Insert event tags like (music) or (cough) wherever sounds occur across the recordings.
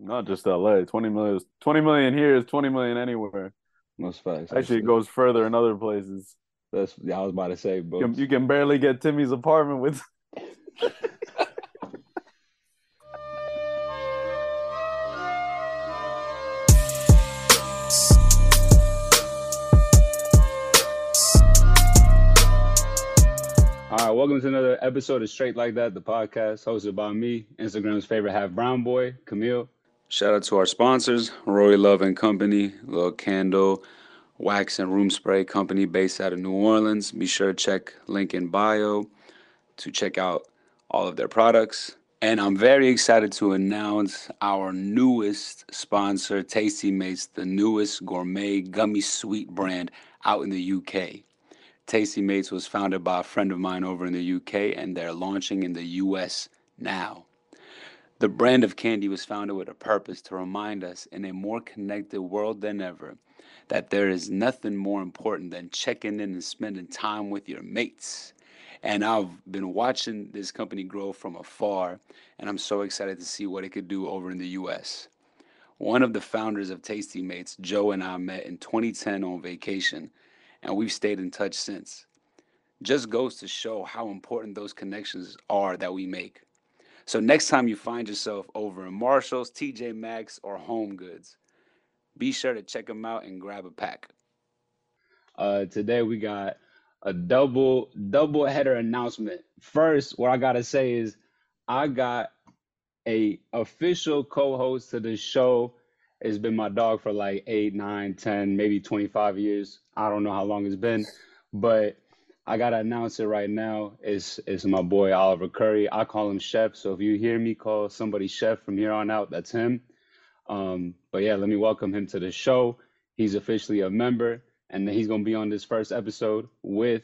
Not just LA. 20 million is 20 million here is 20 million anywhere. Most facts. Actually, it goes further in other places. That's yeah, I was about to say, but You can, you can barely get Timmy's apartment with. (laughs) All right, welcome to another episode of Straight Like That, the podcast hosted by me, Instagram's favorite half brown boy, Camille. Shout out to our sponsors, Roy Love and Company, Little Candle, Wax and Room Spray Company based out of New Orleans. Be sure to check link in bio to check out all of their products. And I'm very excited to announce our newest sponsor, Tasty Mates, the newest gourmet gummy sweet brand out in the UK. Tasty Mates was founded by a friend of mine over in the UK, and they're launching in the US now. The brand of candy was founded with a purpose to remind us in a more connected world than ever that there is nothing more important than checking in and spending time with your mates. And I've been watching this company grow from afar, and I'm so excited to see what it could do over in the US. One of the founders of Tasty Mates, Joe, and I met in 2010 on vacation, and we've stayed in touch since. Just goes to show how important those connections are that we make. So next time you find yourself over in Marshalls, TJ Maxx, or Home Goods, be sure to check them out and grab a pack. Uh, today we got a double double header announcement. First, what I gotta say is I got a official co-host to the show. It's been my dog for like eight, nine, ten, maybe 25 years. I don't know how long it's been, but I gotta announce it right now. It's it's my boy Oliver Curry. I call him Chef. So if you hear me call somebody Chef from here on out, that's him. Um, but yeah, let me welcome him to the show. He's officially a member, and he's gonna be on this first episode with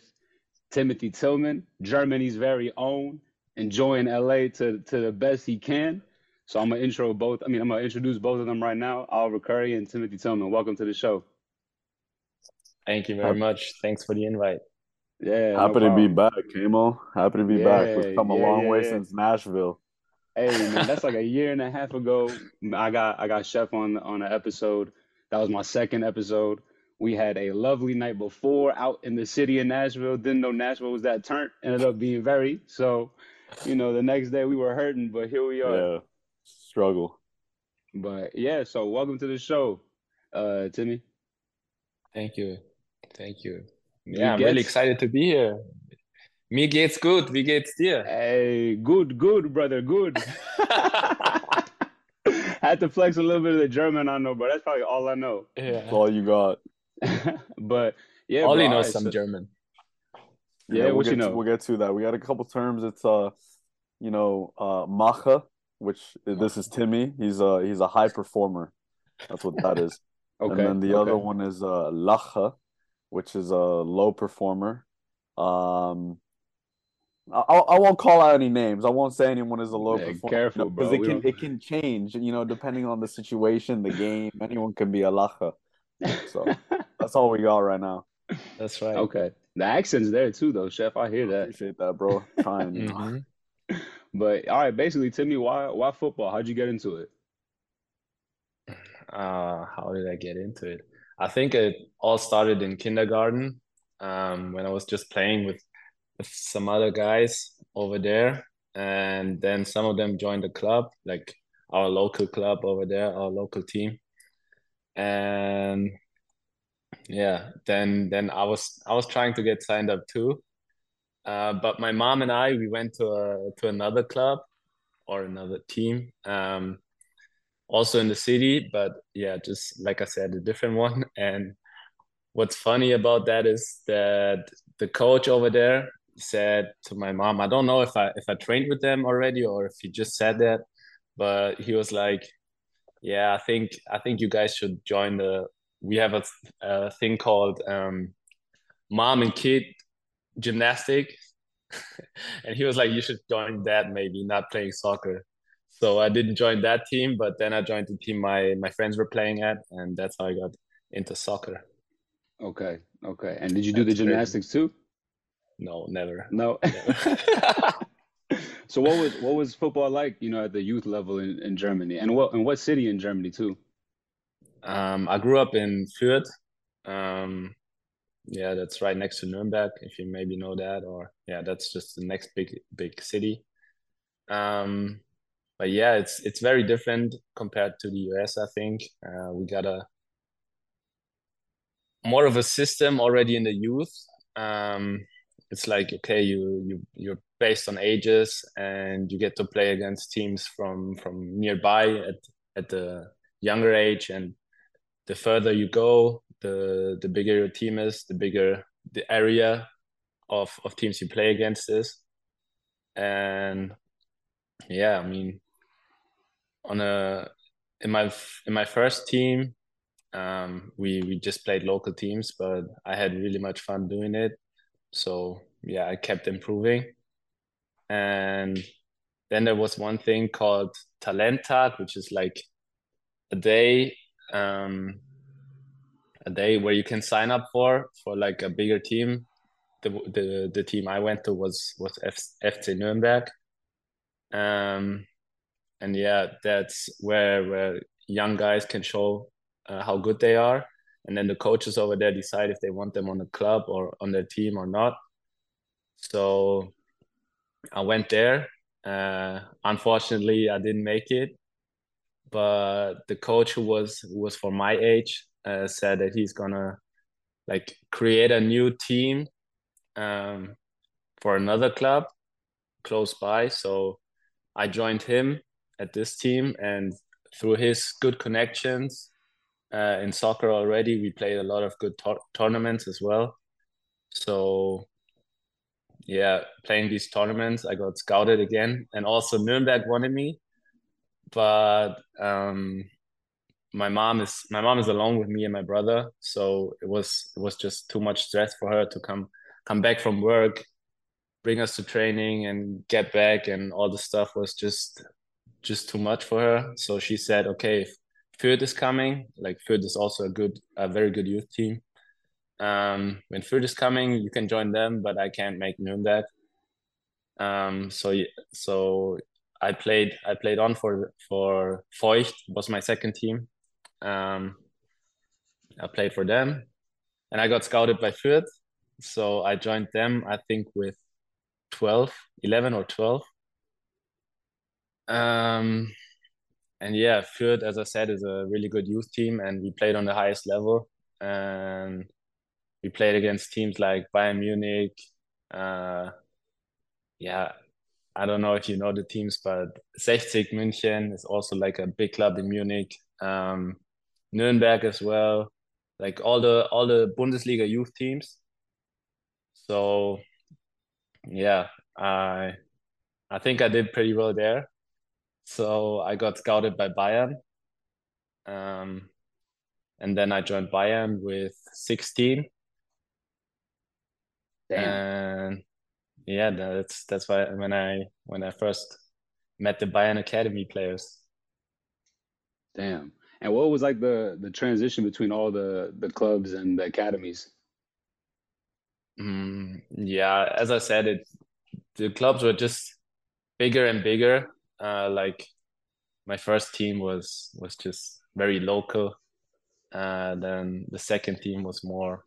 Timothy Tillman, Germany's very own, enjoying LA to to the best he can. So I'm gonna intro both. I mean, I'm gonna introduce both of them right now, Oliver Curry and Timothy Tillman. Welcome to the show. Thank you very much. Thanks for the invite. Yeah, no Happy to be back, Kamo. Happy to be back. Yeah, We've come a yeah, long yeah, way yeah. since Nashville. Hey man, that's like a (laughs) year and a half ago. I got I got Chef on on an episode. That was my second episode. We had a lovely night before out in the city of Nashville. Didn't know Nashville was that turnt. Ended up being very. So, you know, the next day we were hurting, but here we are. Yeah, struggle. But yeah, so welcome to the show, uh, Timmy. Thank you. Thank you. Wie Yeah, I'm really excited to be here. Me geht's gut. Wie geht's dir? Hey, good, good, brother, good. I (laughs) (laughs) Had to flex a little bit of the German I know, but that's probably all I know. That's Yeah. all you got. (laughs) But yeah, bro, Ollie knows some so German. yeah, we'll what you get to, know? we'll get to that. We got a couple terms. It's uh, you know, uh, Macha, which this is Timmy. He's a he's a high performer. That's what that is. Okay. And then the other one is uh, Lacha, which is a low performer. Um, I, I won't call out any names. I won't say anyone is a low Yeah, performer, careful, because bro. it We can don't. it can change, you know, depending on the situation, the game. Anyone can be a Lacha. So (laughs) that's all we got right now. That's right. Okay. The accent's there too, though, Chef. I hear I that. appreciate that, bro. Trying, you know. hmm But all right, basically, Timmy, why why football? How'd you get into it? Uh, how did I get into it? I think it all started in kindergarten, um, when I was just playing with, with some other guys over there, and then some of them joined the club, like our local club over there, our local team, and yeah, then then I was I was trying to get signed up too, uh, but my mom and I we went to a to another club or another team, um, also in the city, but yeah, just like I said, a different (laughs) one. And what's funny about that is that the coach over there said to my mom, I don't know if I if I trained with them already or if he just said that, but he was like, "Yeah, I think I think you guys should join the. We have a, a thing called um, mom and kid gymnastic." (laughs) And he was like, "You should join that, maybe not playing soccer." So I didn't join that team, but then I joined the team my my friends were playing at, and that's how I got into soccer. Okay, okay. And did you do the That's crazy. gymnastics too? No, never, No. never. (laughs) so what was what was football like, you know, at the youth level in, in Germany, and what and what city in Germany too? Um, I grew up in Fürth. Um, yeah, that's right next to Nuremberg, if you maybe know that, or yeah, that's just the next big big city. Um, but yeah, it's it's very different compared to the US. I think uh, we got a more of a system already in the youth. Um, it's like okay, you you you're based on ages, and you get to play against teams from from nearby at at the younger age, and the further you go, the the bigger your team is, the bigger the area of of teams you play against is, and yeah, I mean, on a in my in my first team, um, we we just played local teams, but I had really much fun doing it. So yeah, I kept improving, and then there was one thing called Talenttag, which is like a day, um, a day where you can sign up for for like a bigger team. The the the team I went to was was F, FC nuremberg um, and yeah, that's where where young guys can show uh, how good they are, and then the coaches over there decide if they want them on the club or on their team or not. So I went there. Uh, unfortunately, I didn't make it, but the coach who was who was for my age uh, said that he's gonna like create a new team um, for another club close by. So I joined him at this team, and through his good connections uh, in soccer already, we played a lot of good to- tournaments as well. So yeah, playing these tournaments, I got scouted again, and also Nuremberg wanted me, but um, my mom is my mom is alone with me and my brother, so it was it was just too much stress for her to come come back from work bring us to training and get back and all the stuff was just just too much for her. So she said, okay, Fürth is coming, like Fürth is also a good, a very good youth team. Um, when Fürth is coming, you can join them, but I can't make Nürnberg. Um, so so I played I played on for for Feucht was my second team. Um, I played for them, and I got scouted by Fürth. So I joined them. I think with 12, 11 or 12. Um, and yeah, Fürth, as I said, is a really good youth team, and we played on the highest level. And we played against teams like Bayern Munich. Uh, yeah, I don't know if you know the teams, but 60 München is also like a big club in Munich. Um, Nürnberg as well, like all the all the Bundesliga youth teams. So yeah, I I think I did pretty well there. So I got scouted by Bayern. Um, and then I joined Bayern with 16. Damn. And yeah, that's that's why when I when I first met the Bayern Academy players. Damn. And what was like the the transition between all the the clubs and the academies? Mm, yeah, as I said, it the clubs were just bigger and bigger. Uh, like my first team was was just very local. Uh, then the second team was more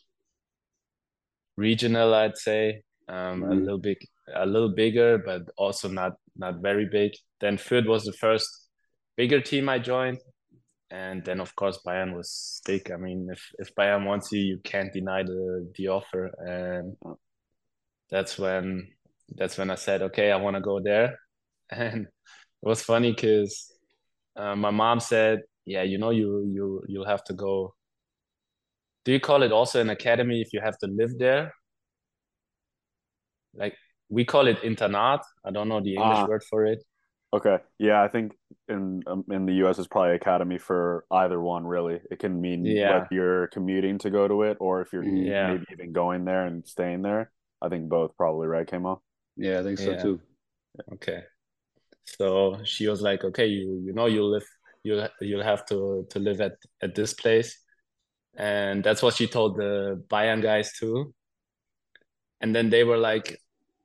regional, I'd say. Um, mm-hmm. a little big, a little bigger, but also not not very big. Then Fürth was the first bigger team I joined, and then of course Bayern was big. I mean, if if Bayern wants you, you can't deny the the offer, and that's when that's when I said, okay, I want to go there. (laughs) And it was funny because uh, my mom said, yeah, you know, you you you'll have to go. Do you call it also an academy if you have to live there? Like we call it internat. I don't know the English ah. word for it. Okay. Yeah, I think in um, in the US it's probably academy for either one really. It can mean yeah. whether you're commuting to go to it or if you're yeah. maybe even going there and staying there. I think both probably, right, Kamo? Yeah, I think so yeah. too. Okay. So she was like, "Okay, you you know you live you'll you'll have to to live at at this place," and that's what she told the Bayern guys too. And then they were like,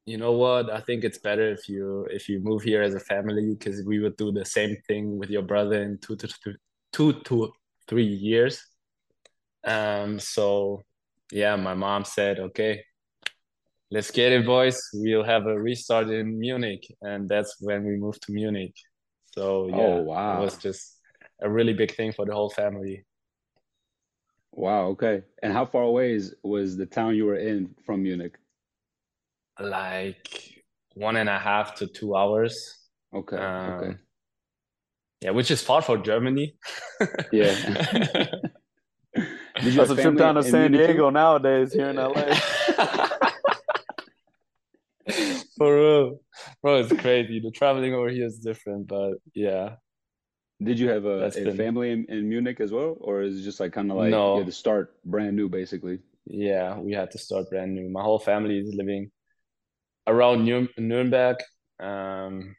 you know what? I think it's better if you if you move here as a family because we would do the same thing with your brother in two to two, two to three years. Um. So yeah, my mom said, okay, let's get it, boys. We'll have a restart in Munich, and that's when we moved to Munich. So yeah, oh, wow. it was just a really big thing for the whole family. Wow. Okay. And how far away is, was the town you were in from Munich? Like one and a half to two hours. Okay. Um, okay. Yeah, which is far for Germany. yeah. (laughs) Did you That's a trip down to San Diego nowadays here in LA. (laughs) (laughs) for real, bro, it's crazy. The traveling over here is different, but yeah, did you have a, a been... family in, in, Munich as well, or is it just like kind of like no. you had to start brand new, basically? Yeah, we had to start brand new. My whole family is living around Nuremberg, um,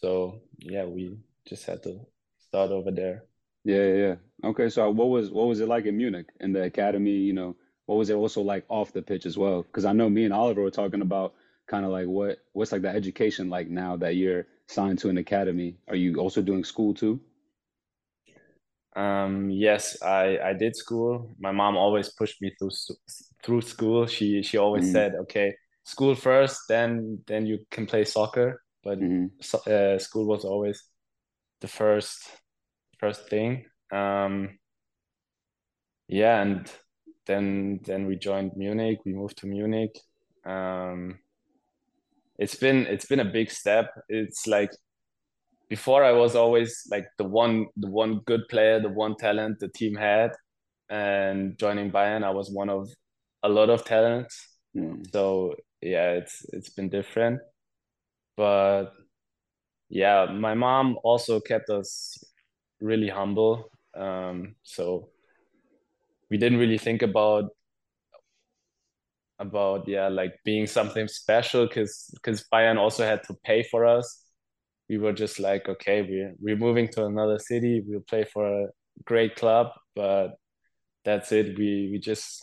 so yeah, we just had to start over there. Yeah, yeah. Okay, so what was what was it like in Munich in the academy? You know, what was it also like off the pitch as well? Because I know me and Oliver were talking about kind of like what what's like the education like now that you're signed to an academy. Are you also doing school too? Um, yes, I, I did school. My mom always pushed me through through school. She she always mm. said, "Okay, school first, then then you can play soccer." But mm. uh, school was always the first first thing. Um, yeah, and then then we joined Munich. We moved to Munich. Um, it's been it's been a big step. It's like before I was always like the one the one good player, the one talent the team had, and joining Bayern, I was one of a lot of talents. Mm. So yeah, it's it's been different, but yeah, my mom also kept us really humble. Um, so we didn't really think about about yeah like being something special because because Bayern also had to pay for us we were just like, okay, we're we're moving to another city. We'll play for a great club, but that's it. We we just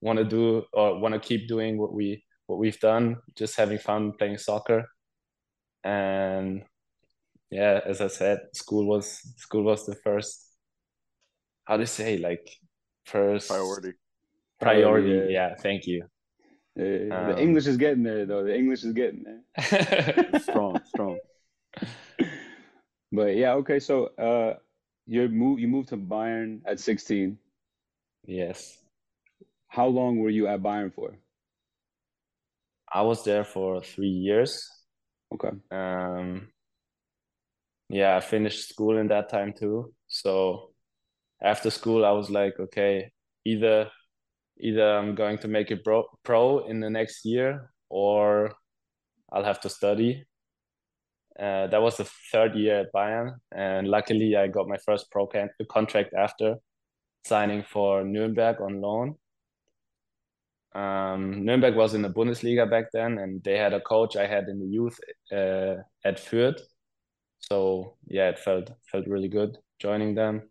want to do or want to keep doing what we what we've done, just having fun playing soccer. And yeah, as I said, school was school was the first. How to say like first priority. Priority, yeah. yeah thank you. Yeah, the um, English is getting there, though. The English is getting there. (laughs) strong, strong but yeah, okay. So uh, you move you moved to Bayern at 16. Yes. How long were you at Bayern for? I was there for three years. Okay. Um. Yeah, I finished school in that time too. So after school, I was like, okay, either either I'm going to make it pro pro in the next year, or I'll have to study. Uh, that was the third year at Bayern, and luckily I got my first pro contract after signing for Nuremberg on loan. Um, Nuremberg was in the Bundesliga back then, and they had a coach I had in the youth uh, at Fürth. So yeah, it felt felt really good joining them,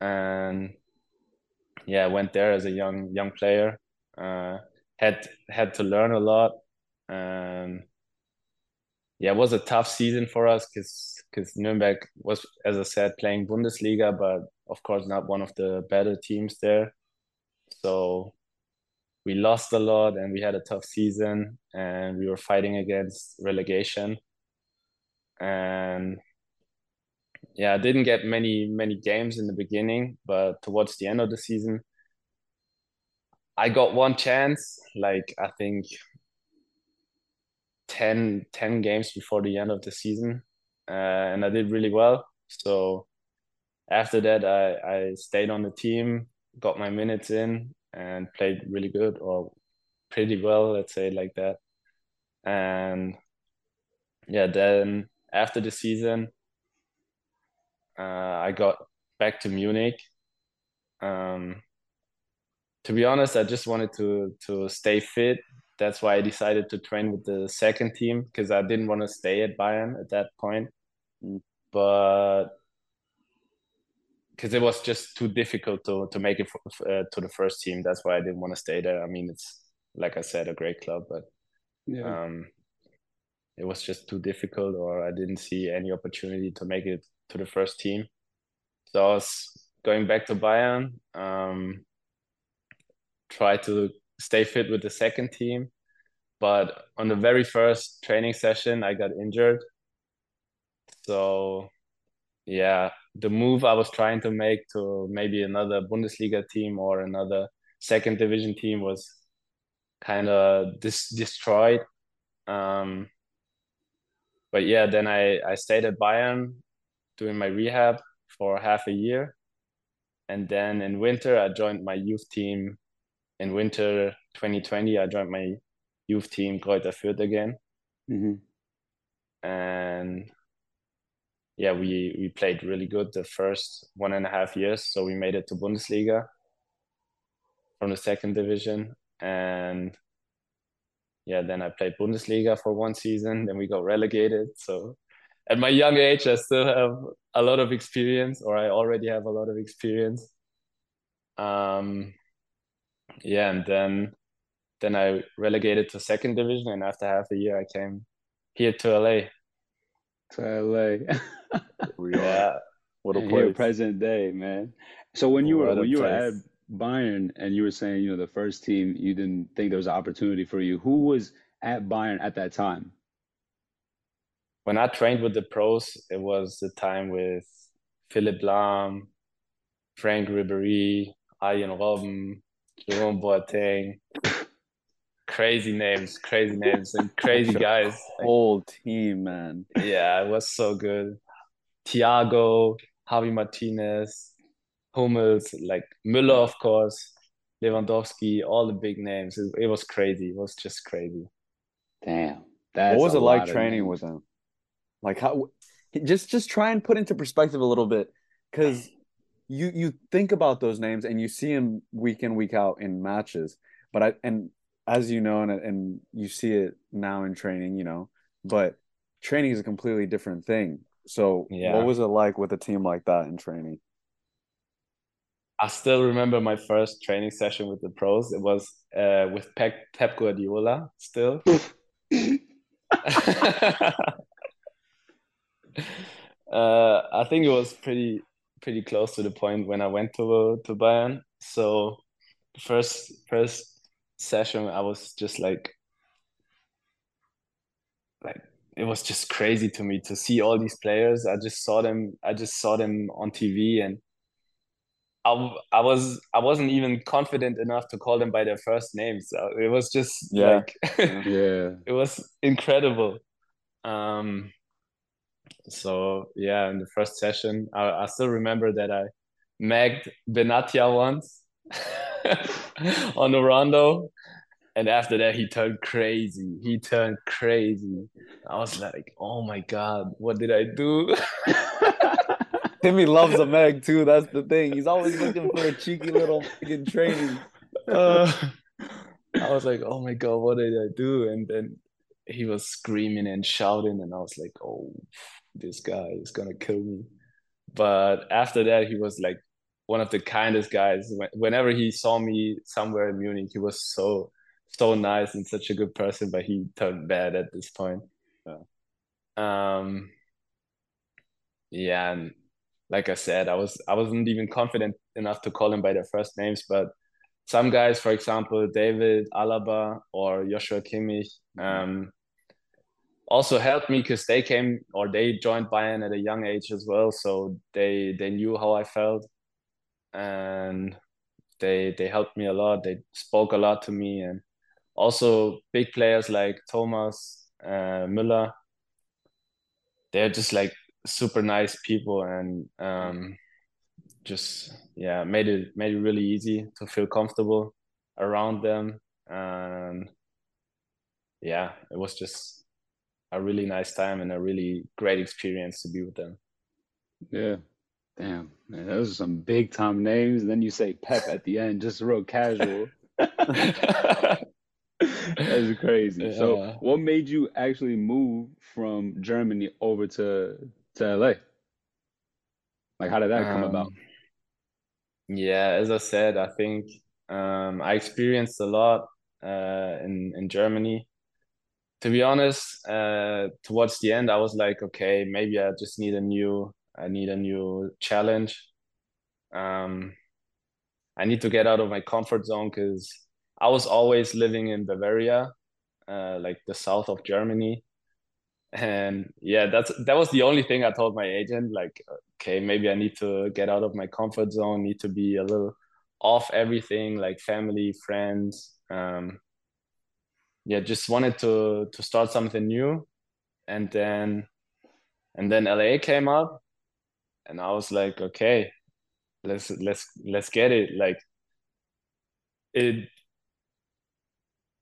and yeah, went there as a young young player. Uh, had had to learn a lot, and yeah, it was a tough season for us because because Nuremberg was, as I said, playing Bundesliga, but of course not one of the better teams there. So we lost a lot, and we had a tough season, and we were fighting against relegation. And yeah, I didn't get many many games in the beginning, but towards the end of the season, I got one chance. Like I think 10, 10 games before the end of the season, uh, and I did really well. So after that, I, I stayed on the team, got my minutes in, and played really good or pretty well, let's say like that. And yeah, then after the season, uh, I got back to Munich. Um, to be honest, I just wanted to to stay fit that's why I decided to train with the second team because I didn't want to stay at Bayern at that point. Mm. But because it was just too difficult to to make it for, uh, to the first team. That's why I didn't want to stay there. I mean, it's like I said, a great club, but Yeah. Um, it was just too difficult, or I didn't see any opportunity to make it to the first team. So I was going back to Bayern. Um, try to stay fit with the second team, but on the very first training session, I got injured. So, yeah, the move I was trying to make to maybe another Bundesliga team or another second division team was kind of dis- destroyed. Um, but yeah, then I, I stayed at Bayern doing my rehab for half a year. And then in winter, I joined my youth team. In winter 2020, I joined my youth team, Greuther Fürth again. Mm-hmm. And yeah, we, we played really good the first one and a half years. So we made it to Bundesliga from the second division. And yeah, then I played Bundesliga for one season. Then we got relegated. So at my young age, I still have a lot of experience, or I already have a lot of experience. Um, yeah, and then then I relegated to second division, and after half a year, I came here to LA. To LA. yeah. What a place. present day, man. So when you were when you were at Bayern and you were saying, you know, the first team, you didn't think there was an opportunity for you. Who was at Bayern at that time? When I trained with the pros, it was the time with Philipp Lahm, Franck Ribéry, Arjen Robben, Jerome Boateng. (laughs) crazy names, crazy names, and crazy guys. Whole team, man. Yeah, it was so good. Thiago, Javi Martinez, Hummels, like Müller, of course, Lewandowski, all the big names. It, it was crazy. It was just crazy. Damn. That's what was it like training with them? Like how just just try and put into perspective a little bit because you you think about those names and you see them week in week out in matches but i and as you know and, and you see it now in training you know but training is a completely different thing so yeah. what was it like with a team like that in training I still remember my first training session with the pros. It was uh, with Pep, Pep Guardiola still. (laughs) (laughs) uh, I think it was pretty pretty close to the point when I went to to Bayern. So first first session, I was just like like it was just crazy to me to see all these players. I just saw them. I just saw them on TV and I, I was I wasn't even confident enough to call them by their first names. So it was just yeah. like (laughs) yeah, it was incredible. Um, so yeah, in the first session, I, I still remember that I magged Benatia once (laughs) on the rondo, and after that he turned crazy. He turned crazy. I was like, oh my god, what did I do? (laughs) Timmy loves a mag too. That's the thing. He's always looking for a cheeky little fucking training. Uh, I was like, oh my god, what did I do? And then he was screaming and shouting, and I was like, oh, this guy is gonna kill me. But after that, he was like one of the kindest guys. Whenever he saw me somewhere in Munich, he was so so nice and such a good person. But he turned bad at this point. Yeah. Um. Yeah, and like I said, I was I wasn't even confident enough to call him by their first names, but some guys, for example, David Alaba or Joshua Kimmich, um, also helped me because they came or they joined Bayern at a young age as well, so they they knew how I felt, and they they helped me a lot. They spoke a lot to me, and also big players like Thomas uh, Müller. They're just like super nice people and um, just yeah made it made it really easy to feel comfortable around them and yeah it was just a really nice time and a really great experience to be with them yeah damn man those are some big time names and then you say pep at the end just real casual (laughs) That's crazy. Yeah. So, what made you actually move from Germany over to to LA? Like, how did that come um, about? Yeah, as I said, I think um, I experienced a lot uh, in in Germany. To be honest, uh, towards the end, I was like, okay, maybe I just need a new, I need a new challenge. Um, I need to get out of my comfort zone because I was always living in Bavaria, uh, like the south of Germany, and yeah, that's that was the only thing I told my agent. Like, okay, maybe I need to get out of my comfort zone, need to be a little off everything, like family, friends. Um, yeah, just wanted to to start something new, and then and then LA came up, and I was like, okay, let's let's let's get it. Like it,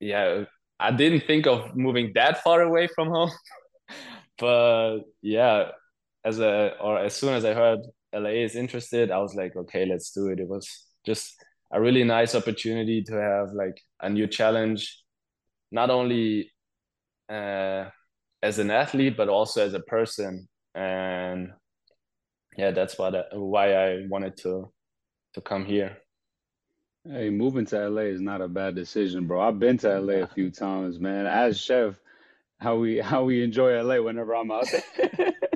yeah. I didn't think of moving that far away from home, (laughs) but yeah, as a or as soon as I heard LA is interested, I was like, okay, let's do it. It was just a really nice opportunity to have like a new challenge not only uh, as an athlete but also as a person and yeah that's what I, why i wanted to to come here hey moving to la is not a bad decision bro i've been to la a few times man as chef how we how we enjoy la whenever i'm out there (laughs)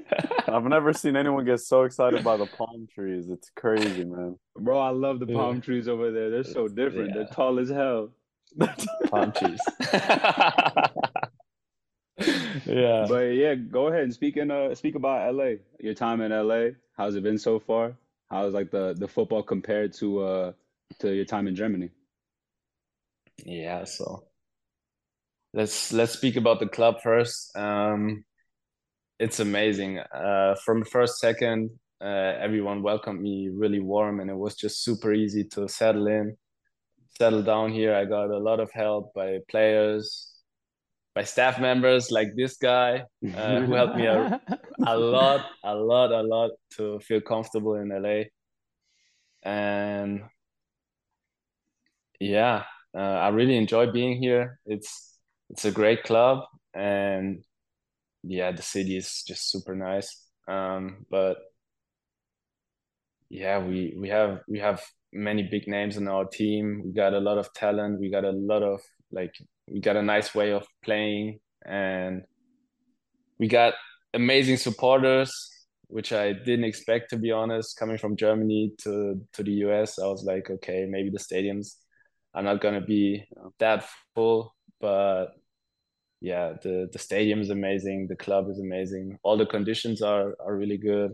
I've never seen anyone get so excited by the palm trees. It's crazy, man. Bro, I love the palm trees over there. They're so different. Yeah. They're tall as hell. Palm (laughs) trees. (laughs) yeah. But yeah, go ahead and speak in uh speak about LA. Your time in LA. How's it been so far? How's like the the football compared to uh to your time in Germany? Yeah, so let's let's speak about the club first. Um it's amazing. Uh from the first second, uh, everyone welcomed me really warm and it was just super easy to settle in settle down here. I got a lot of help by players, by staff members like this guy uh, who helped me a, (laughs) a lot, a lot, a lot to feel comfortable in LA. And yeah, uh, I really enjoy being here. It's it's a great club, and yeah, the city is just super nice. Um, but yeah, we we have we have many big names in our team. We got a lot of talent. We got a lot of like we got a nice way of playing. And we got amazing supporters which I didn't expect to be honest. Coming from Germany to to the US I was like okay maybe the stadiums are not going to be that full. But yeah the the stadium is amazing. The club is amazing. All the conditions are are really good.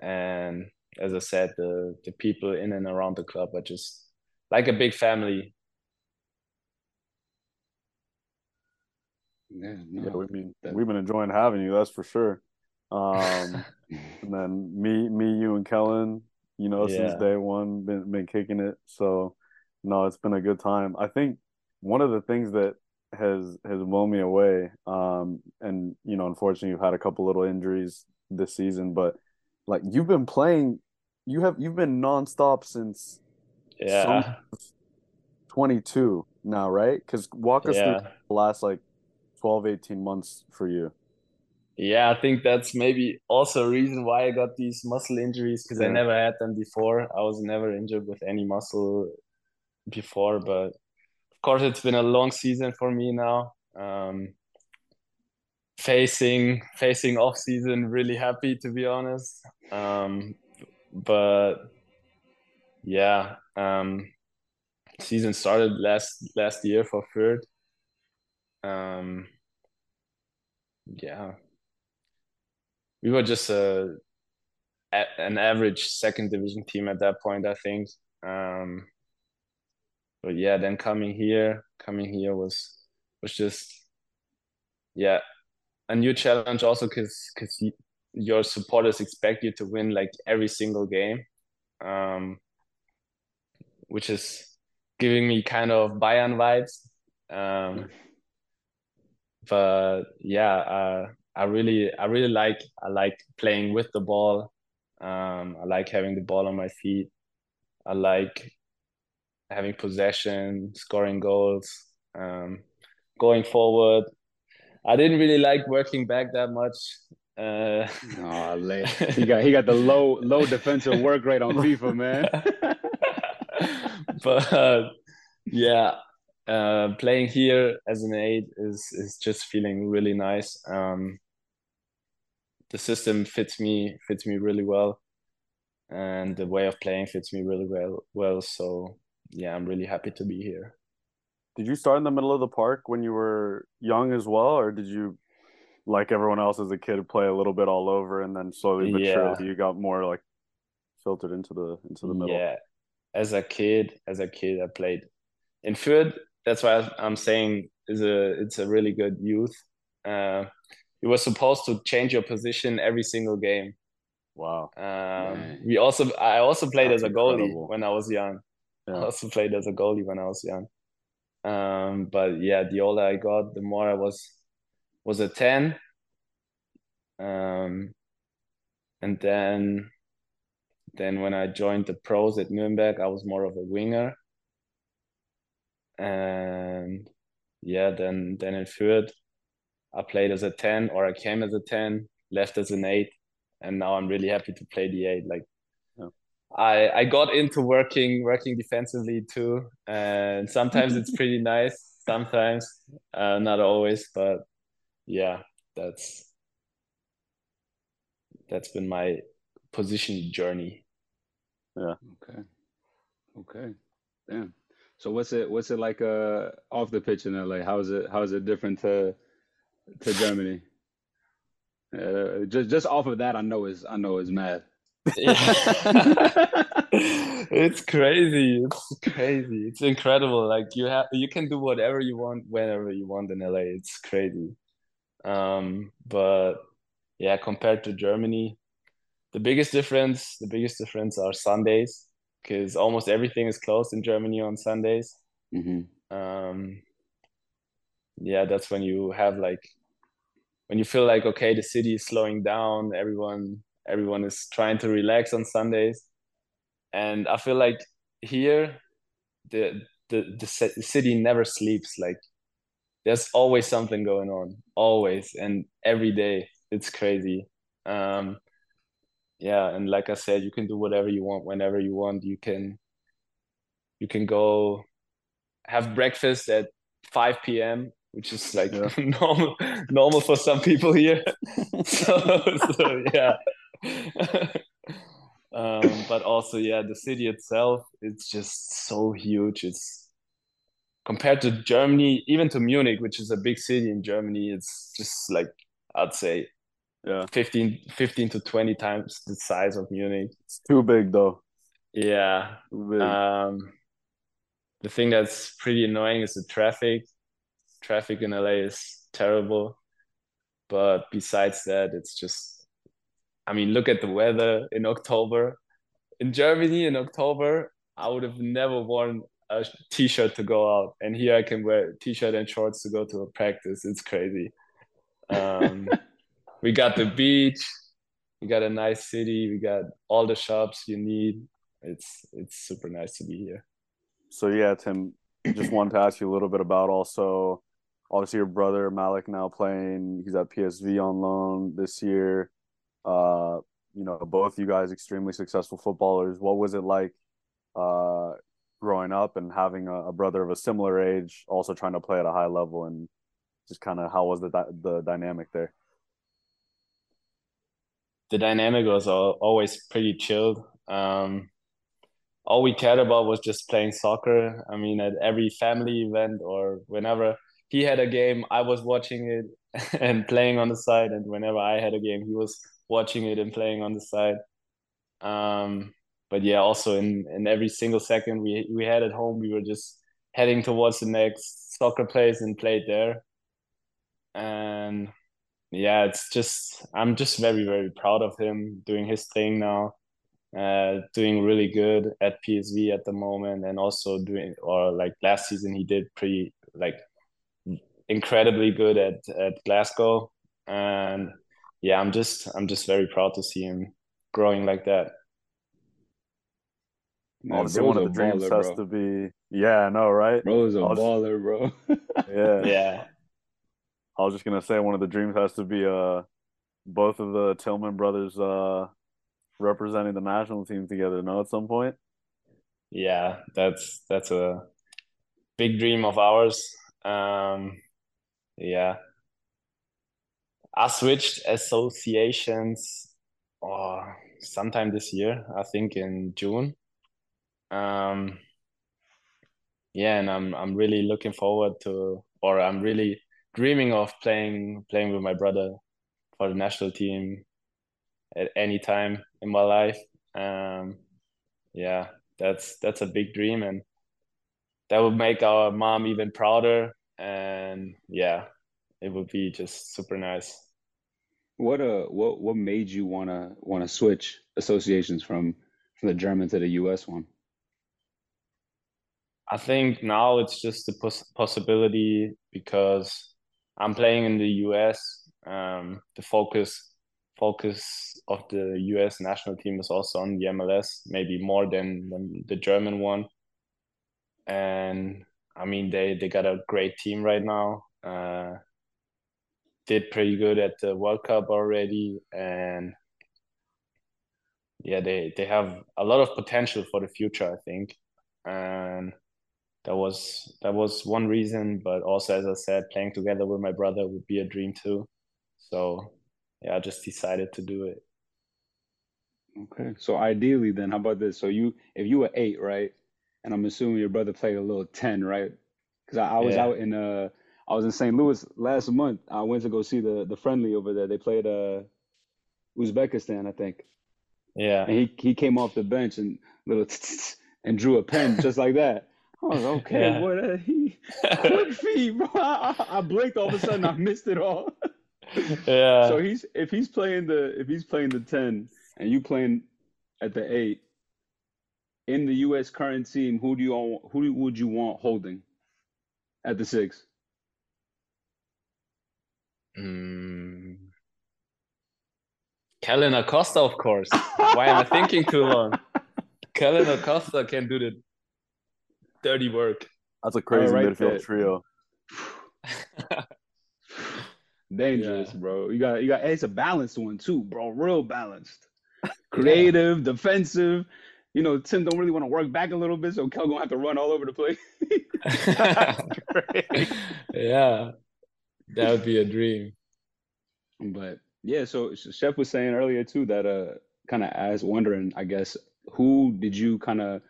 And as I said, the the people in and around the club are just like a big family. Yeah, no, yeah, we mean that... we've been enjoying having you. That's for sure. Um, (laughs) and then me, me, you, and Kellen, you know, yeah. since day one, been been kicking it. So, no, it's been a good time. I think one of the things that has has blown me away, um, and you know, unfortunately, you've had a couple little injuries this season, but like you've been playing you have you've been nonstop since yeah 22 now, right? Because walk us yeah. through the last like 12, 18 months for you. Yeah, I think that's maybe also a reason why I got these muscle injuries because yeah. I never had them before. I was never injured with any muscle before, but of course it's been a long season for me now. Um, facing facing off season, really happy to be honest. Um, but yeah, um, season started last last year for Fürth. Um, yeah, we were just a, a, an average second division team at that point, I think. Um, but yeah, then coming here, coming here was was just yeah a new challenge also because because your supporters expect you to win like every single game, um, which is giving me kind of Bayern vibes. Um, but yeah, uh, I really, I really like, I like playing with the ball. Um, I like having the ball on my feet. I like having possession, scoring goals, um, going forward. I didn't really like working back that much. Uh, oh, (laughs) he got he got the low low defensive work rate on (laughs) FIFA, man. but uh, yeah, uh, playing here as an eight is is just feeling really nice. Um, the system fits me fits me really well, and the way of playing fits me really well. Well, so yeah, I'm really happy to be here. Did you start in the middle of the park when you were young as well, or did you, like everyone else as a kid, play a little bit all over, and then slowly but yeah. surely you got more like filtered into the into the middle? Yeah, as a kid, as a kid, I played in Fürth. That's why I'm saying is a it's a really good youth. Uh, you were supposed to change your position every single game. Wow. Um, we also I also played That's as a goalie incredible. when I was young. Yeah. I also played as a goalie when I was young. Um, but yeah, the older I got, the more I was was a ten. Um, and then then when I joined the pros at Nuremberg, I was more of a winger. And yeah, then then in Fürth, I played as a 10 or I came as a 10, left as an 8, and now I'm really happy to play the 8. Like yeah. I I got into working working defensively too, and sometimes it's pretty nice, sometimes uh, not always, but yeah, that's that's been my position journey. Yeah. Okay. Okay. Damn. So what's it what's it like uh off the pitch in LA? How is it how is it different to to Germany? (laughs) Uh, just just off of that, I know is I know is mad. (laughs) it's crazy. It's crazy. It's incredible. Like you have you can do whatever you want whenever you want in LA. It's crazy. Um, but yeah, compared to Germany, the biggest difference the biggest difference are Sundays because almost everything is closed in Germany on Sundays. Mm-hmm. Um, yeah, that's when you have like when you feel like okay, the city is slowing down. Everyone everyone is trying to relax on Sundays, and I feel like here the the the city never sleeps. Like there's always something going on, always and every day. It's crazy. Um, yeah and like i said you can do whatever you want whenever you want you can you can go have breakfast at 5 p.m which is like yeah. (laughs) normal normal for some people here (laughs) so, so yeah (laughs) um, but also yeah the city itself it's just so huge it's compared to germany even to munich which is a big city in germany it's just like i'd say yeah. 15 15 to 20 times the size of munich. It's too big though. Yeah. Big. um the thing that's pretty annoying is the traffic. Traffic in la is terrible. But besides that it's just i mean look at the weather in october. In germany in october i would have never worn a t-shirt to go out and here i can wear t-shirt and shorts to go to a practice. It's crazy. Um (laughs) we got the beach. We got a nice city. We got all the shops you need. It's it's super nice to be here. So yeah tim just wanted to ask you a little bit about also obviously your brother malik now playing. He's at psv on loan this year. Uh you know both you guys extremely successful footballers. What was it like uh growing up and having a, a brother of a similar age also trying to play at a high level and just kind of how was the the dynamic there the dynamic was always pretty chilled. Um, all we cared about was just playing soccer. I mean, at every family event or whenever he had a game, I was watching it (laughs) and playing on the side. And whenever I had a game, he was watching it and playing on the side. Um, but yeah, also in, in every single second we, we had at home, we were just heading towards the next soccer place and played there. And yeah, it's just I'm just very very proud of him doing his thing now, uh, doing really good at PSV at the moment, and also doing or like last season he did pretty like incredibly good at at Glasgow, and yeah, I'm just I'm just very proud to see him growing like that. Man, Obviously, one of the dreams baller, has bro. to be yeah, I know, right? Bro's a baller, bro. (laughs) yeah, (laughs) yeah. I was just gonna say one of the dreams has to be uh both of the Tillman brothers uh representing the national team together. No, at some point. Yeah, that's that's a big dream of ours. Um, yeah, I switched associations oh, sometime this year, I think in June. Um, yeah, and I'm I'm really looking forward to, or I'm really dreaming of playing playing with my brother for the national team at any time in my life. Um, yeah, that's that's a big dream, and that would make our mom even prouder. And yeah, it would be just super nice. What uh what what made you wanna wanna switch associations from from the German to the US one? I think now it's just a pos- possibility because I'm playing in the US. Um, the focus focus of the US national team is also on the MLS, maybe more than, than the German one. And I mean, they they got a great team right now. Uh, did pretty good at the World Cup already, and yeah, they they have a lot of potential for the future, I think, and that was that was one reason. But also, as I said, playing together with my brother would be a dream too. So yeah, I just decided to do it. Okay, so ideally, then, how about this? So you, if you were eight, right, and I'm assuming your brother played a little ten, right? Because I, I, was yeah. out in uh I was in St. Louis last month. I went to go see the the friendly over there. They played uh Uzbekistan, I think. Yeah. And he he came off the bench and little (laughs) and drew a pen just like that. I was okay. Yeah. What a, he (laughs) quick feet, bro. I, I, blinked all of a sudden. I missed it all. yeah. So he's if he's playing the if he's playing the ten and you playing at the eight in the U.S. current team, who do you all, who would you want holding at the six? Mm. Kellyn Acosta, of course. Why am I thinking too long? (laughs) Kellyn Acosta can do the dirty work. That's a crazy right midfield there. trio. (laughs) Dangerous, yeah. bro. You got you got it's a balanced one too, bro. Real balanced. (laughs) Creative, yeah. defensive. You know, Tim don't really want to work back a little bit, so Kel gonna have to run all over the place. (laughs) yeah. That would be a dream. But yeah, so Chef was saying earlier too that uh kind of as wondering, I guess, who did you kind of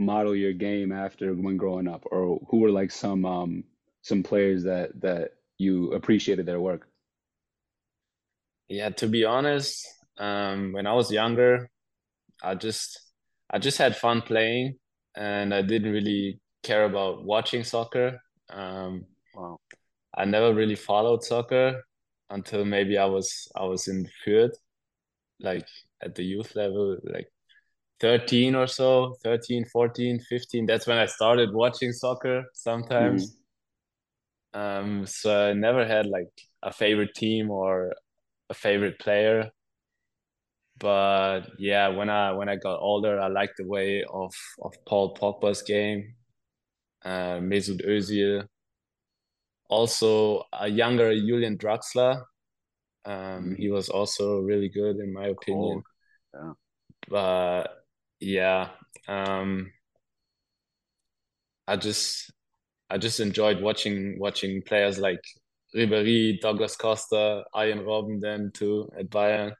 model your game after when growing up, or who were like some um some players that that you appreciated their work? Yeah, to be honest, um, when I was younger, I just I just had fun playing, and I didn't really care about watching soccer. Um, wow. I never really followed soccer until maybe I was I was in Fürth, like at the youth level, like 13 or so, 13, 14, 15. That's when I started watching soccer sometimes. Mm. Um, so I never had like a favorite team or a favorite player. But yeah, when I when I got older, I liked the way of of Paul Pogba's game, uh, Mesut Özil, also a younger Julian Draxler. Um, he was also really good in my opinion. Oh, yeah. But yeah, um, I just I just enjoyed watching watching players like Ribéry, Douglas Costa, Arjen Robben then too at Bayern.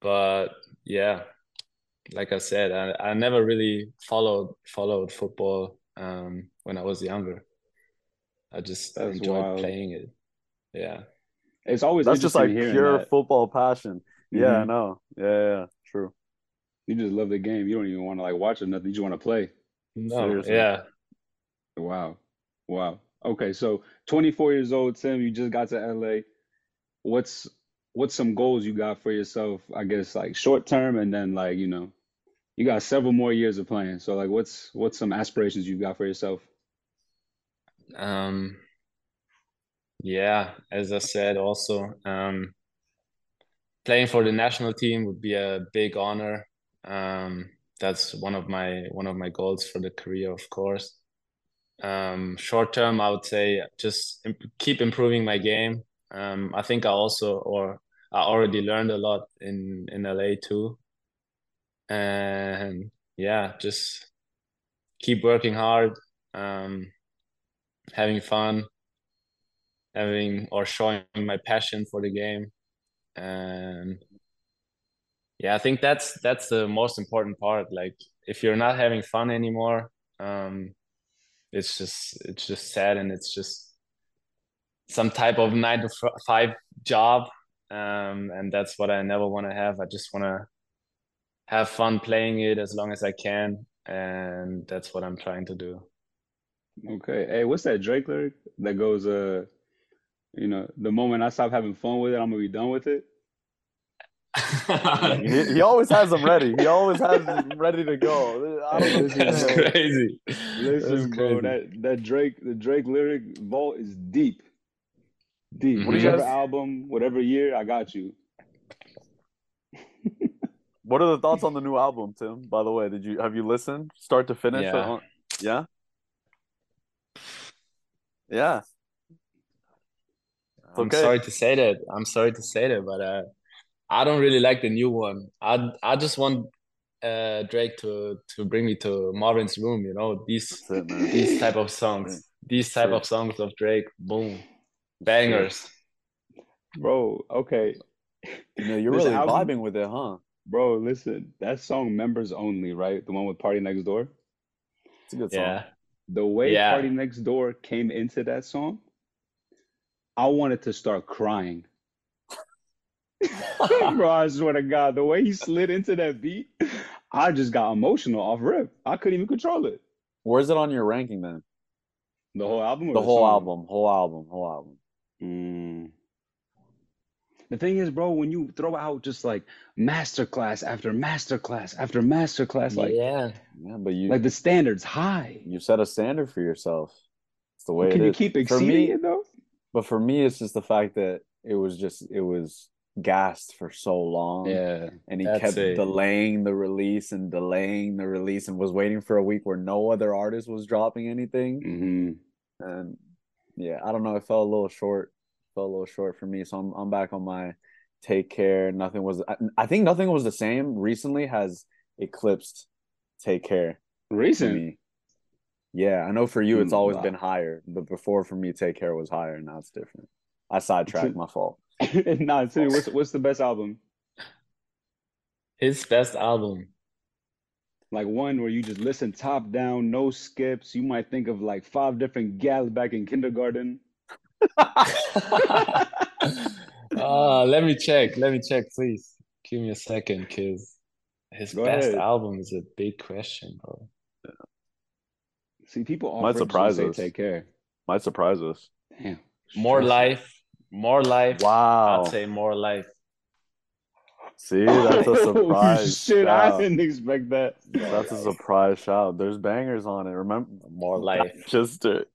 But yeah, like I said, I, I never really followed followed football um, when I was younger. I just That's enjoyed wild. playing it. Yeah. It's always that's just like pure that. football passion. Mm-hmm. Yeah, I know. Yeah, yeah, true. You just love the game. You don't even want to like watch it. Nothing. You just want to play. No. Seriously. Yeah. Wow. Wow. Okay, so 24 years old, Tim. You just got to LA. What's what's some goals you got for yourself? I guess like short term, and then like you know, you got several more years of playing. So like, what's what's some aspirations you've got for yourself? Um, yeah, as I said, also um, playing for the national team would be a big honor. Um, that's one of my one of my goals for the career, of course. Um, short term, I would say just imp keep improving my game. Um, I think I also or I already learned a lot in in LA too, and yeah, just keep working hard. Um, having fun, having or showing my passion for the game, and yeah, I think that's that's the most important part. Like if you're not having fun anymore, um, it's just it's just sad and it's just some type of nine to five job um, and that's what i never want to have. I just want to have fun playing it as long as i can and that's what i'm trying to do. Okay. Hey what's that drake lyric that goes uh you know the moment i stop having fun with it i'm gonna be done with it (laughs) he, he, always has them ready. He always has them ready to go. I don't know. That's crazy. Listen, That's bro, crazy. that that Drake the Drake lyric vault is deep, deep. Mm-hmm. Whatever album, whatever year, I got you. (laughs) what are the thoughts on the new album, Tim? By the way, did you have you listened start to finish? Yeah. Yeah. Yeah. I'm okay. sorry to say that. I'm sorry to say that, but uh, I don't really like the new one. I I just want uh, Drake to to bring me to Marvin's room. You know these it, these type of songs, these type of songs of Drake. Boom, bangers. Bro, okay. You know, you're really album, vibing with it, huh? Bro, listen, that song "Members Only," right? The one with PartyNextDoor. It's a good song. Yeah. The way yeah. Door" came into that song, I wanted to start crying (laughs) Bro, I swear to God, the way he slid into that beat, I just got emotional off rip. I couldn't even control it. Where's it on your ranking then? The whole album? the whole album, whole album, whole album. Mm. The thing is, bro, when you throw out just like masterclass after masterclass after masterclass, like yeah, yeah, but you like the standards high. You set a standard for yourself. It's the way. Can you is. keep exceeding me, it though? But for me, it's just the fact that it was just it was gassed for so long. Yeah. And he kept it. delaying the release and delaying the release and was waiting for a week where no other artist was dropping anything. Mm-hmm. And yeah, I don't know. It fell a little short. Fell a little short for me. So I'm I'm back on my take care. Nothing was I, I think nothing was the same recently has eclipsed take care. Recently. Yeah, I know for you it's mm, always wow. been higher, but before for me take care was higher. Now it's different. I sidetracked my fault. (laughs) nah, tell me what's what's the best album? His best album. Like one where you just listen top down, no skips. You might think of like five different gals back in kindergarten. (laughs) uh, let me check. Let me check, please. Give me a second, cause his Go best ahead. album is a big question, bro. Yeah. See, people might surprise us. Take care. Might surprise us. Damn. More life, more life. Wow. I'd say more life. See, that's a (laughs) surprise. Shit, shout. I didn't expect that. That's a surprise shout. There's bangers on it. Remember, more life. (laughs) Just it.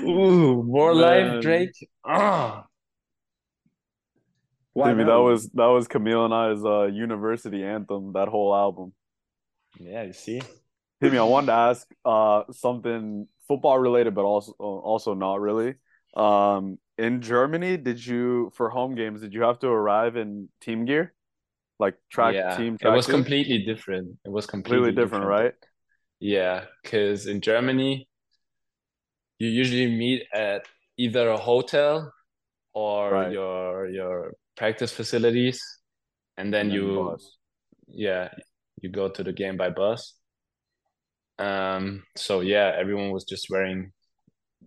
Ooh, more Man. life, Drake. Ah. Why Timmy, that was that was Camille and I's uh, university anthem. That whole album. Yeah, you see. Timmy, I wanted to ask uh, something football related, but also also not really. Um, in Germany, did you for home games did you have to arrive in team gear, like track yeah, team? Track it was gear? completely different. It was completely, completely different, different, right? Yeah, because in Germany, you usually meet at either a hotel or right. your your practice facilities, and then and you, yeah, you go to the game by bus. Um, so yeah, everyone was just wearing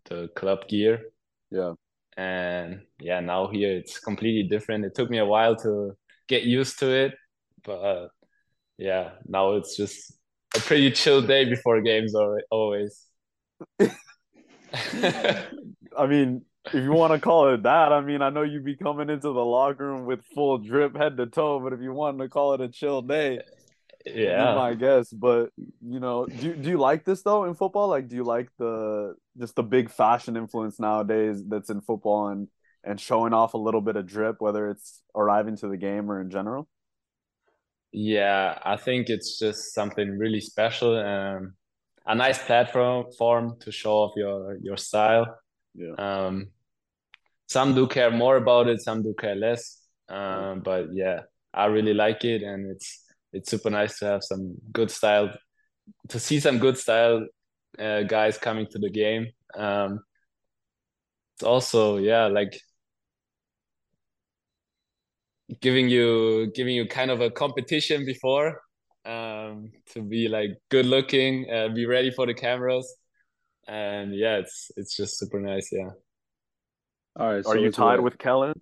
the club gear. Yeah. And yeah, now here it's completely different. It took me a while to get used to it, but yeah, now it's just a pretty chill day before games always. (laughs) I mean, if you want to call it that, I mean, I know you'd be coming into the locker room with full drip head to toe, but if you want to call it a chill day, yeah. my guess but you know do, do you like this though in football? Like do you like the just the big fashion influence nowadays that's in football and and showing off a little bit of drip whether it's arriving to the game or in general? Yeah i think it's just something really special and a nice platform form to show off your your style. Yeah. Um some do care more about it some do care less um but yeah i really like it and it's it's super nice to have some good style to see some good style uh, guys coming to the game. Um, it's also yeah like giving you giving you kind of a competition before um, to be like good looking, uh, be ready for the cameras, and yeah, it's it's just super nice. Yeah. All right. Are so you tied with Kellyn?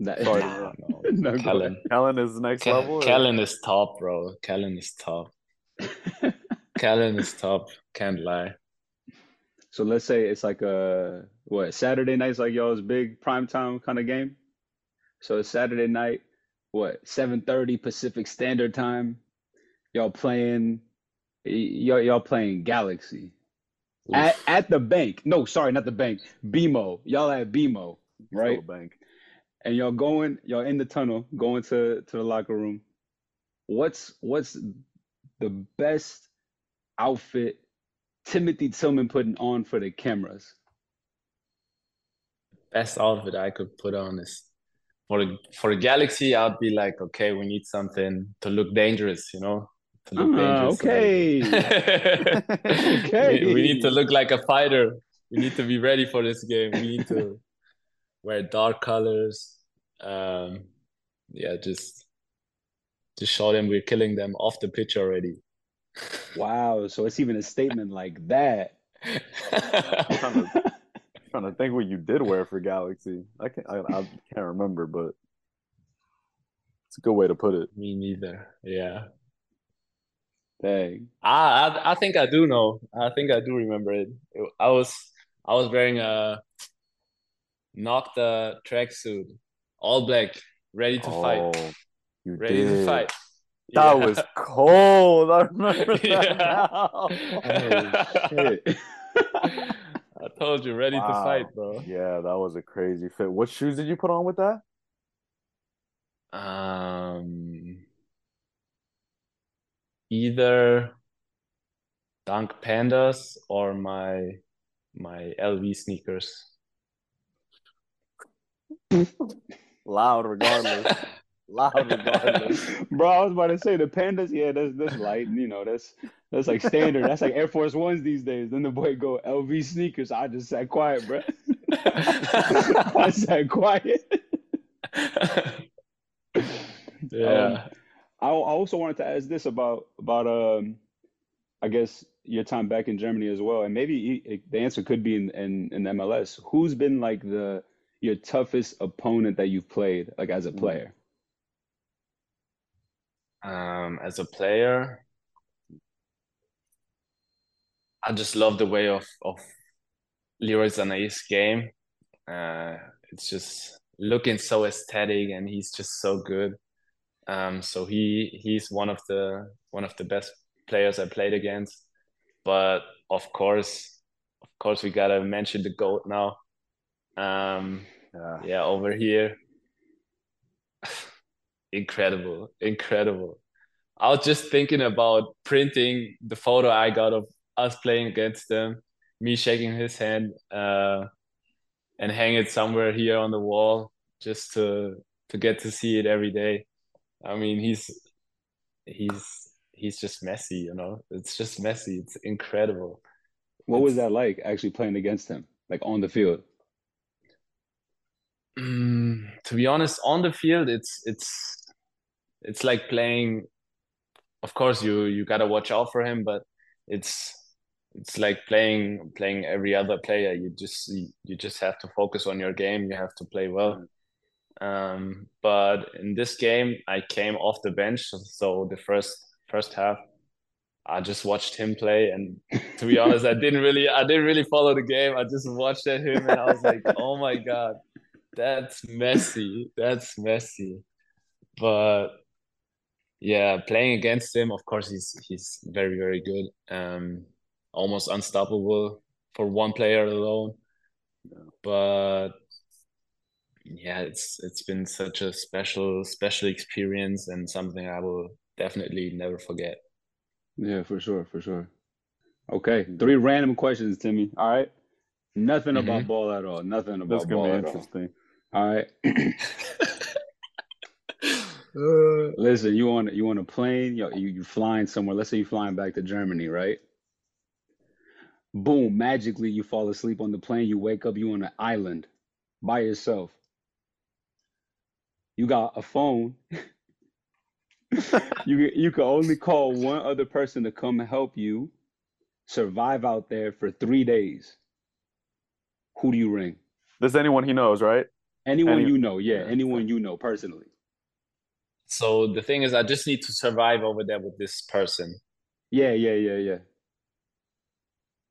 That, Sorry, (laughs) no, (laughs) no, Kellyn. Kellyn is next Ke- level. Kellyn or? is top, bro. Kellyn is top. (laughs) Kellyn is top. Can't lie. So let's say it's like a what Saturday night's like y'all's big prime time kind of game. So it's Saturday night, what seven thirty Pacific Standard Time. Y'all playing, y'all y'all playing Galaxy at at the bank. No, sorry, not the bank. BMO. Y'all at BMO, right? Bank. And y'all going, y'all in the tunnel, going to to the locker room. What's what's the best outfit Timothy Tillman putting on for the cameras? Best outfit I could put on is for the for the Galaxy. I'd be like, okay, we need something to look dangerous, you know. To look uh, dangerous. Okay. (laughs) (laughs) okay. We, we need to look like a fighter. We need to be ready for this game. We need to wear dark colors. Um, yeah, just to show them we're killing them off the pitch already. Wow, so it's even a statement like that. (laughs) I'm trying, to, trying to think what you did wear for Galaxy. I can't, I, I can't remember, but it's a good way to put it. Me neither. Yeah. Dang. I, I I think I do know. I think I do remember it. I was I was wearing a Nocta tracksuit, all black, ready to oh, fight. You ready did. to fight. That yeah. was cold. I remember (laughs) that yeah. now. oh, (laughs) I told you, ready wow. to fight, bro. Yeah, that was a crazy fit. What shoes did you put on with that? Um, either Dunk Pandas or my my LV sneakers. Loud, regardless. (laughs) Loud regardless. Bro, I was about to say the pandas, yeah, that's that's light. You know, that's that's like standard. That's like Air Force Ones these days. Then the boy go LV sneakers. I just sat quiet, bro. (laughs) I sat quiet. (laughs) yeah. Um, I, I also wanted to ask this about about um, I guess your time back in Germany as well, and maybe the answer could be in, in in MLS. Who's been like the your toughest opponent that you've played, like as a mm. player? Um, as a player, I just love the way of of Leroy Sané's game. Uh, it's just looking so aesthetic, and he's just so good. Um, so he he's one of the one of the best players I played against. But of course, of course, we gotta mention the goat now. Um, yeah. yeah, over here, (sighs) incredible, incredible. I was just thinking about printing the photo I got of us playing against them, me shaking his hand, uh, and hang it somewhere here on the wall just to to get to see it every day. I mean, he's he's he's just Messi, you know. It's just Messi. It's incredible. What it's, was that like actually playing against him, like on the field? Um, to be honest, on the field, it's it's it's like playing. Of course, you you gotta watch out for him, but it's it's like playing playing every other player. You just you just have to focus on your game. You have to play well. Um, but in this game, I came off the bench, so the first first half, I just watched him play, and (laughs) to be honest, I didn't really I didn't really follow the game. I just watched at him, and I was like, oh my god, that's Messi. That's Messi. But yeah, playing against him, of course, he's he's very very good. Um, almost unstoppable for one player alone. But yeah, it's it's been such a special special experience and something I will definitely never forget. Yeah, for sure, for sure. Okay, three random questions, Timmy. All right, nothing mm-hmm. about ball at all. Nothing about ball at interesting. all. All right. (laughs) uh, Listen, you want you want a plane? You you you flying somewhere? Let's say you're flying back to Germany, right? Boom, magically you fall asleep on the plane, you wake up, you on an island by yourself. You got a phone. (laughs) you you can only call one other person to come help you survive out there for three days. Who do you ring? This anyone he knows, right? Anyone Any- you know, yeah, anyone you know personally. So the thing is, I just need to survive over there with this person. Yeah, yeah, yeah, yeah.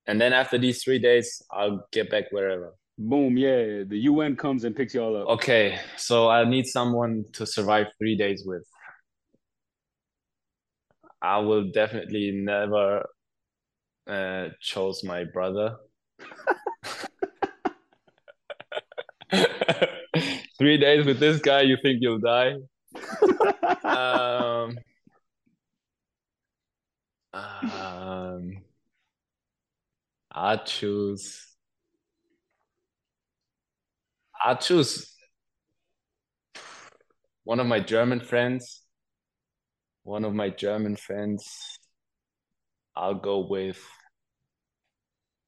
And then after these three days, I'll get back wherever. Boom, yeah. The UN comes and picks y'all up. Okay, so I need someone to survive three days with. I will definitely never uh, chose my brother. (laughs) three days with this guy, you think you'll die? (laughs) um, um, I choose. I choose one of my German friends. One of my German friends. I'll go with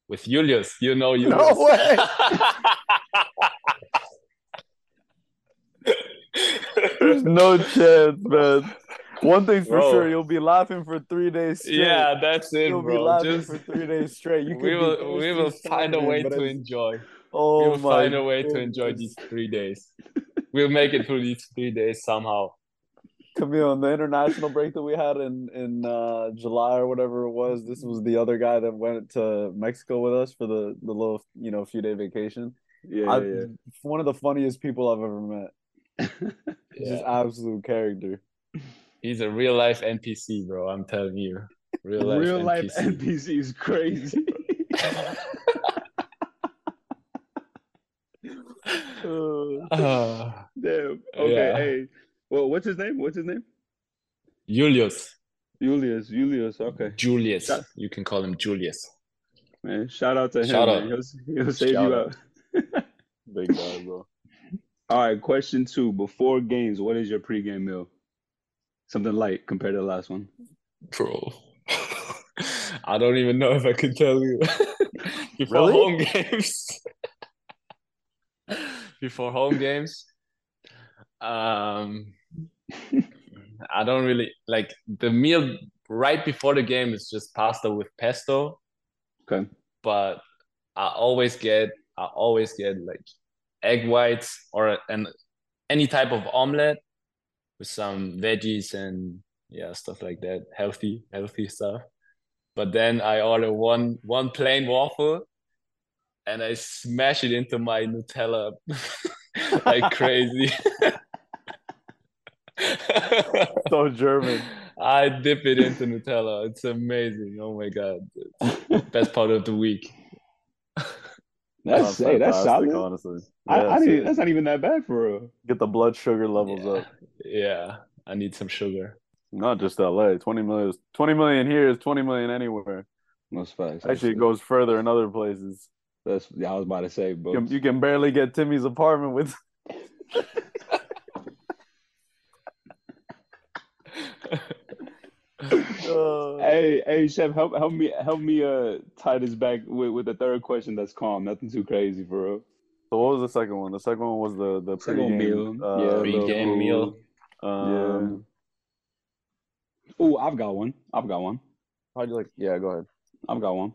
with Julius. You know Julius. No way. (laughs) There's no chance, man. One thing's for bro. sure, you'll be laughing for three days straight. Yeah, that's it, you'll bro. be laughing Just, for three days straight. You (laughs) we will, we will find a way to enjoy. Oh we will find a way goodness. to enjoy these three days. we'll make it through these three days somehow. Camille, on the international break that we had in in uh, July or whatever it was, this was the other guy that went to Mexico with us for the the little you know few day vacation. Yeah, I, yeah. one of the funniest people I've ever met. (laughs) yeah. Just absolute character. He's a real life NPC, bro. I'm telling you. Real life real NPC. life NPC is crazy. (laughs) uh, (sighs) Damn. Okay. Yeah. Hey. Well, what's his name? What's his name? Julius. Julius. Julius. Okay. Julius. Shout- you can call him Julius. Man, shout out to shout him. Out. He'll, he'll save shout you out. out. (laughs) Big guy, bro. All right. Question two. Before games, what is your pregame meal? Something light compared to the last one. Bro. (laughs) I don't even know if I can tell you. (laughs) Before really? home games. (laughs) Before home games. Um I don't really like the meal right before the game is just pasta with pesto. Okay. But I always get I always get like egg whites or an any type of omelet with some veggies and yeah stuff like that. Healthy healthy stuff. But then i order one one plain waffle and i smash it into my nutella. (laughs) Like crazy. (laughs) So german. I dip it into nutella. It's amazing. Oh my god. Best part of the week that's hey, that's solid. Honestly, yeah, I, I didn't, that's not even that bad for real. Get the blood sugar levels yeah. up. Yeah, I need some sugar. Not just LA. Twenty million. Twenty million here is twenty million anywhere. Most facts. Actually, it goes further in other places. That's yeah, I was about to say, but you you can barely get Timmy's apartment with. (laughs) hey, hey, chef, help help me help me uh tie this back with, with the third question. That's calm, nothing too crazy, for bro. So what was the second one? The second one was the the pre-game meal. Uh, yeah, pre-game meal. Um, yeah. Oh, I've got one. I've got one. How'd you like? Yeah, go ahead. I've got one.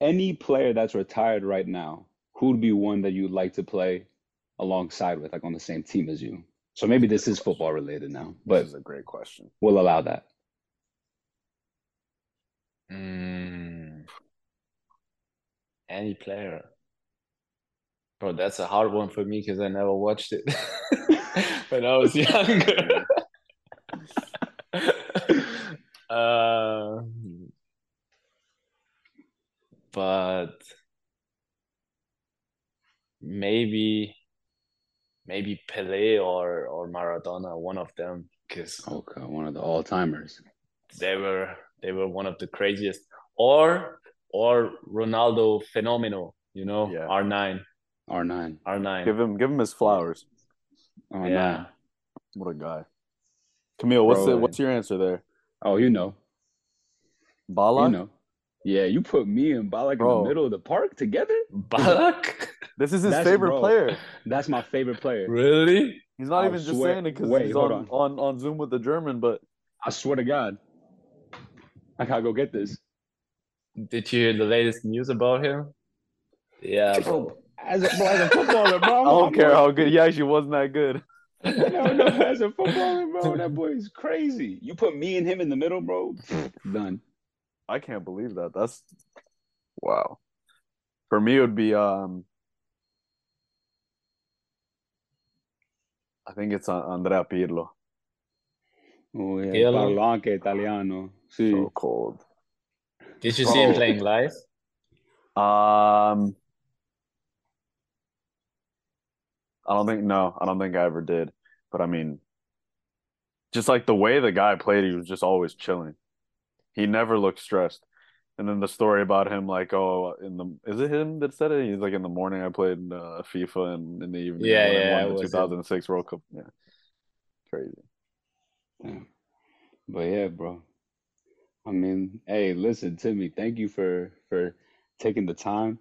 Any player that's retired right now, who'd be one that you'd like to play alongside with, like on the same team as you? So maybe this is football related now, but this is a great question. We'll allow that. Mm, any player. Bro, that's a hard one for me because I never watched it (laughs) when I was younger. uh, (laughs) but maybe maybe Pele or or Maradona, one of them, because okay, one of the all timers. They were they were one of the craziest, or or Ronaldo Fenomeno, you know, yeah. R nine. R nine. R nine. Give him give him his flowers. R9. Yeah. What a guy. Camille, what's Bro, the, what's your answer there? Oh, you know. Bala? You know. Yeah, you put me and Ballack bro. in the middle of the park together. Ballack? (laughs) This is his That's, favorite bro, player. That's my favorite player. Really? He's not I even just saying it because he's on, on. on on Zoom with the German, but I swear to God, I gotta go get this. Did you hear the latest news about him? Yeah, bro. As a, bro, as a footballer, bro. I don't care how good he actually wasn't that good. no, no, as a (laughs) footballer, bro, that boy is crazy. You put me and him in the middle, bro. Done. I can't believe that. That's wow. For me, it would be um. I think it's Andrea Pirlo. Oh yeah, Pirlo. parlo anche italiano. Sì. So cold. Did you see him playing live? Um, I don't think no, I don't think I ever did. But I mean, just like the way the guy played, he was just always chilling. He never looked stressed. And then the story about him, like, oh, in the is it him that said it? He's like, in the morning I played uh, FIFA, and in the evening, yeah, yeah, the 2006 World Cup. Yeah, crazy. Yeah. But yeah, bro. I mean, hey, listen to me. Thank you for for taking the time,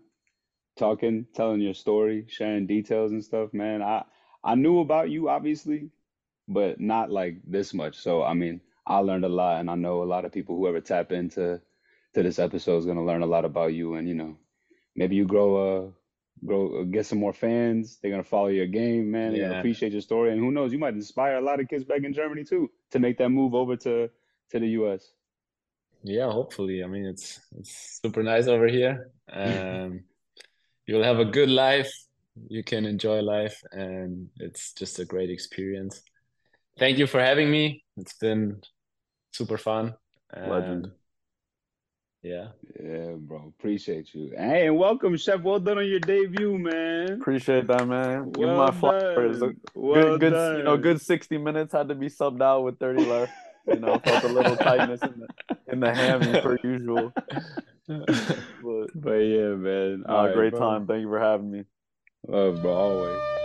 talking, telling your story, sharing details and stuff, man. I I knew about you obviously, but not like this much. So I mean, I learned a lot, and I know a lot of people who ever tap into to this episode is gonna learn a lot about you, and you know, maybe you grow a grow get some more fans. They're gonna follow your game, man. They're gonna appreciate your story, and who knows, you might inspire a lot of kids back in Germany too to make that move over to to the U.S. Yeah, hopefully. I mean, it's it's super nice over here. Um, (laughs) you'll have a good life. You can enjoy life, and it's just a great experience. Thank you for having me. It's been super fun. Legend. Yeah. Yeah, bro. Appreciate you. Hey, and welcome, Chef. Well done on your debut, man. Appreciate that, man. Give well my flowers. Well good, good done. you know, good 60 minutes had to be subbed out with 30 left. You know, felt a little tightness in the in the hammy (laughs) per usual. but, but yeah, man. Uh, right, great bro. time. Thank you for having me. Love, bro. Always.